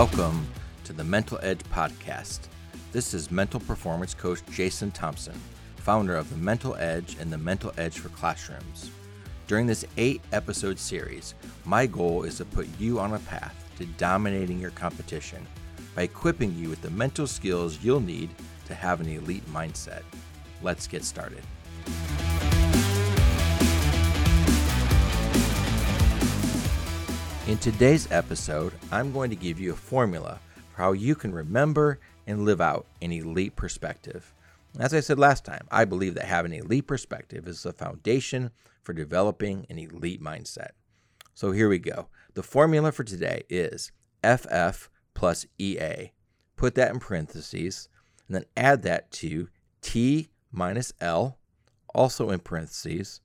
Welcome to the Mental Edge Podcast. This is mental performance coach Jason Thompson, founder of the Mental Edge and the Mental Edge for Classrooms. During this eight episode series, my goal is to put you on a path to dominating your competition by equipping you with the mental skills you'll need to have an elite mindset. Let's get started. In today's episode, I'm going to give you a formula for how you can remember and live out an elite perspective. As I said last time, I believe that having an elite perspective is the foundation for developing an elite mindset. So here we go. The formula for today is FF plus EA. Put that in parentheses and then add that to T minus L, also in parentheses.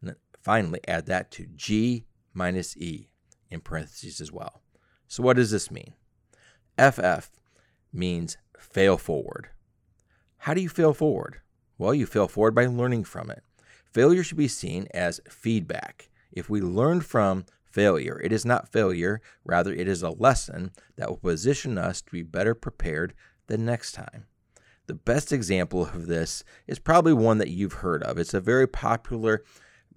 And then finally add that to G minus E in parentheses as well. So, what does this mean? FF means fail forward. How do you fail forward? Well, you fail forward by learning from it. Failure should be seen as feedback. If we learn from failure, it is not failure, rather, it is a lesson that will position us to be better prepared the next time. The best example of this is probably one that you've heard of. It's a very popular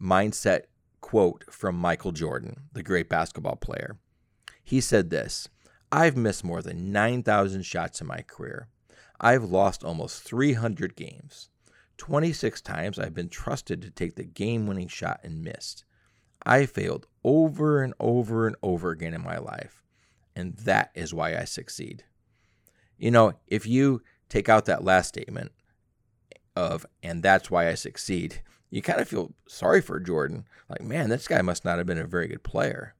mindset quote from Michael Jordan, the great basketball player. He said this I've missed more than 9,000 shots in my career. I've lost almost 300 games. 26 times I've been trusted to take the game winning shot and missed. I failed over and over and over again in my life. And that is why I succeed. You know, if you take out that last statement of, and that's why I succeed, you kind of feel sorry for Jordan. Like, man, this guy must not have been a very good player.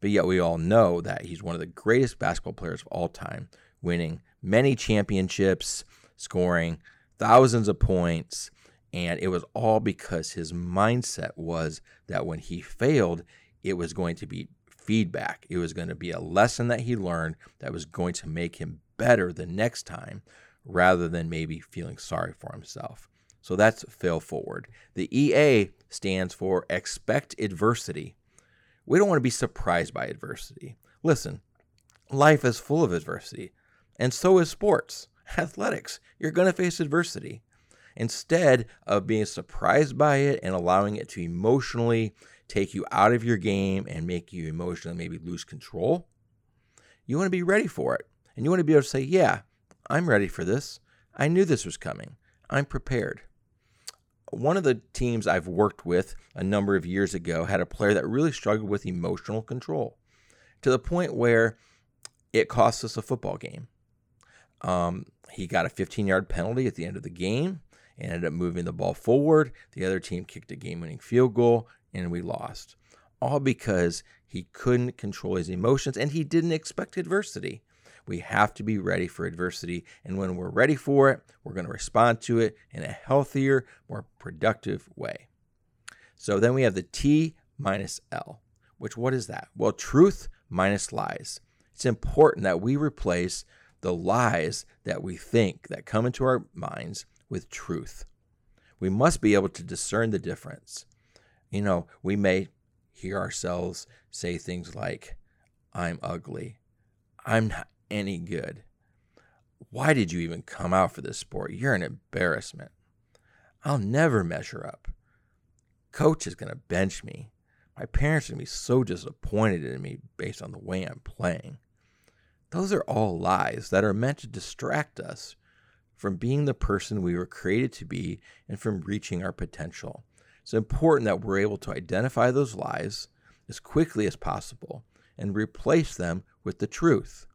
But yet we all know that he's one of the greatest basketball players of all time, winning many championships, scoring thousands of points. And it was all because his mindset was that when he failed, it was going to be feedback. It was going to be a lesson that he learned that was going to make him better the next time rather than maybe feeling sorry for himself. So that's fail forward. The EA stands for expect adversity. We don't want to be surprised by adversity. Listen, life is full of adversity, and so is sports, athletics. You're going to face adversity. Instead of being surprised by it and allowing it to emotionally take you out of your game and make you emotionally maybe lose control, you want to be ready for it. And you want to be able to say, Yeah, I'm ready for this. I knew this was coming. I'm prepared one of the teams I've worked with a number of years ago had a player that really struggled with emotional control to the point where it cost us a football game. Um, he got a 15 yard penalty at the end of the game and ended up moving the ball forward. The other team kicked a game winning field goal and we lost. All because he couldn't control his emotions and he didn't expect adversity. We have to be ready for adversity. And when we're ready for it, we're going to respond to it in a healthier, more productive way. So then we have the T minus L, which what is that? Well, truth minus lies. It's important that we replace the lies that we think that come into our minds with truth. We must be able to discern the difference. You know, we may hear ourselves say things like, I'm ugly. I'm not any good. Why did you even come out for this sport? You're an embarrassment. I'll never measure up. Coach is going to bench me. My parents are going to be so disappointed in me based on the way I'm playing. Those are all lies that are meant to distract us from being the person we were created to be and from reaching our potential. It's important that we're able to identify those lies as quickly as possible and replace them with the truth.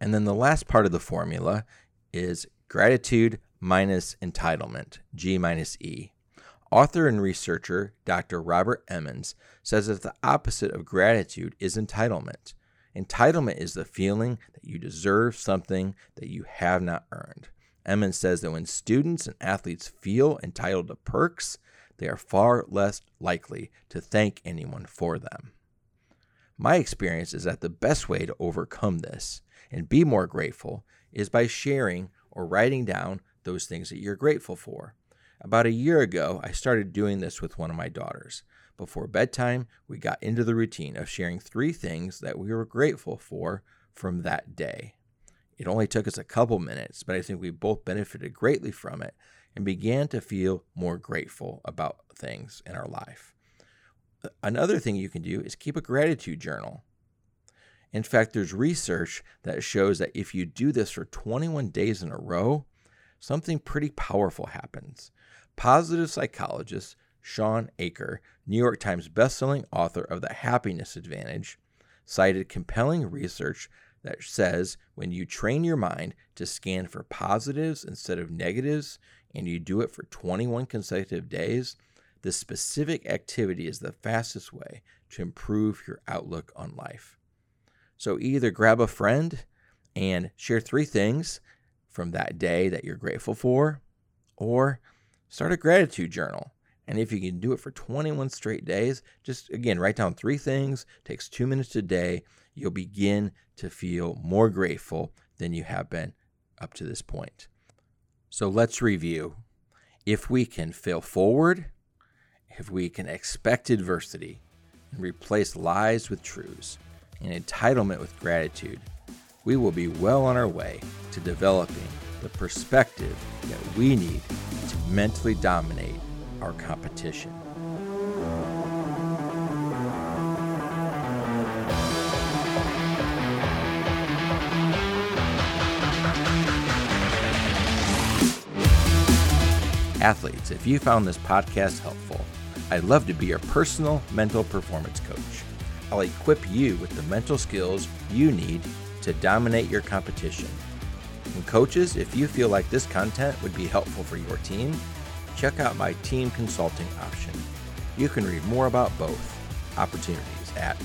And then the last part of the formula is gratitude minus entitlement, G minus E. Author and researcher Dr. Robert Emmons says that the opposite of gratitude is entitlement. Entitlement is the feeling that you deserve something that you have not earned. Emmons says that when students and athletes feel entitled to perks, they are far less likely to thank anyone for them. My experience is that the best way to overcome this and be more grateful is by sharing or writing down those things that you're grateful for. About a year ago, I started doing this with one of my daughters. Before bedtime, we got into the routine of sharing three things that we were grateful for from that day. It only took us a couple minutes, but I think we both benefited greatly from it and began to feel more grateful about things in our life. Another thing you can do is keep a gratitude journal. In fact, there's research that shows that if you do this for 21 days in a row, something pretty powerful happens. Positive psychologist Shawn Achor, New York Times bestselling author of The Happiness Advantage, cited compelling research that says when you train your mind to scan for positives instead of negatives and you do it for 21 consecutive days, the specific activity is the fastest way to improve your outlook on life. So either grab a friend and share three things from that day that you're grateful for, or start a gratitude journal. And if you can do it for 21 straight days, just again, write down three things, takes two minutes a day. You'll begin to feel more grateful than you have been up to this point. So let's review. If we can fail forward, if we can expect adversity and replace lies with truths and entitlement with gratitude, we will be well on our way to developing the perspective that we need to mentally dominate our competition. Athletes, if you found this podcast helpful, I'd love to be your personal mental performance coach. I'll equip you with the mental skills you need to dominate your competition. And coaches, if you feel like this content would be helpful for your team, check out my team consulting option. You can read more about both opportunities at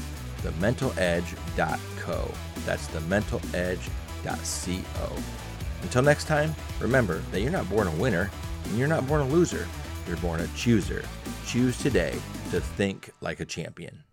thementaledge.co. That's thementaledge.co. Until next time, remember that you're not born a winner and you're not born a loser. You're born a chooser. Choose today to think like a champion.